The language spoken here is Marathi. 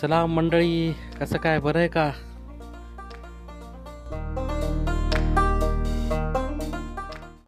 सलाम मंडळी कसं काय? बरं आहे का?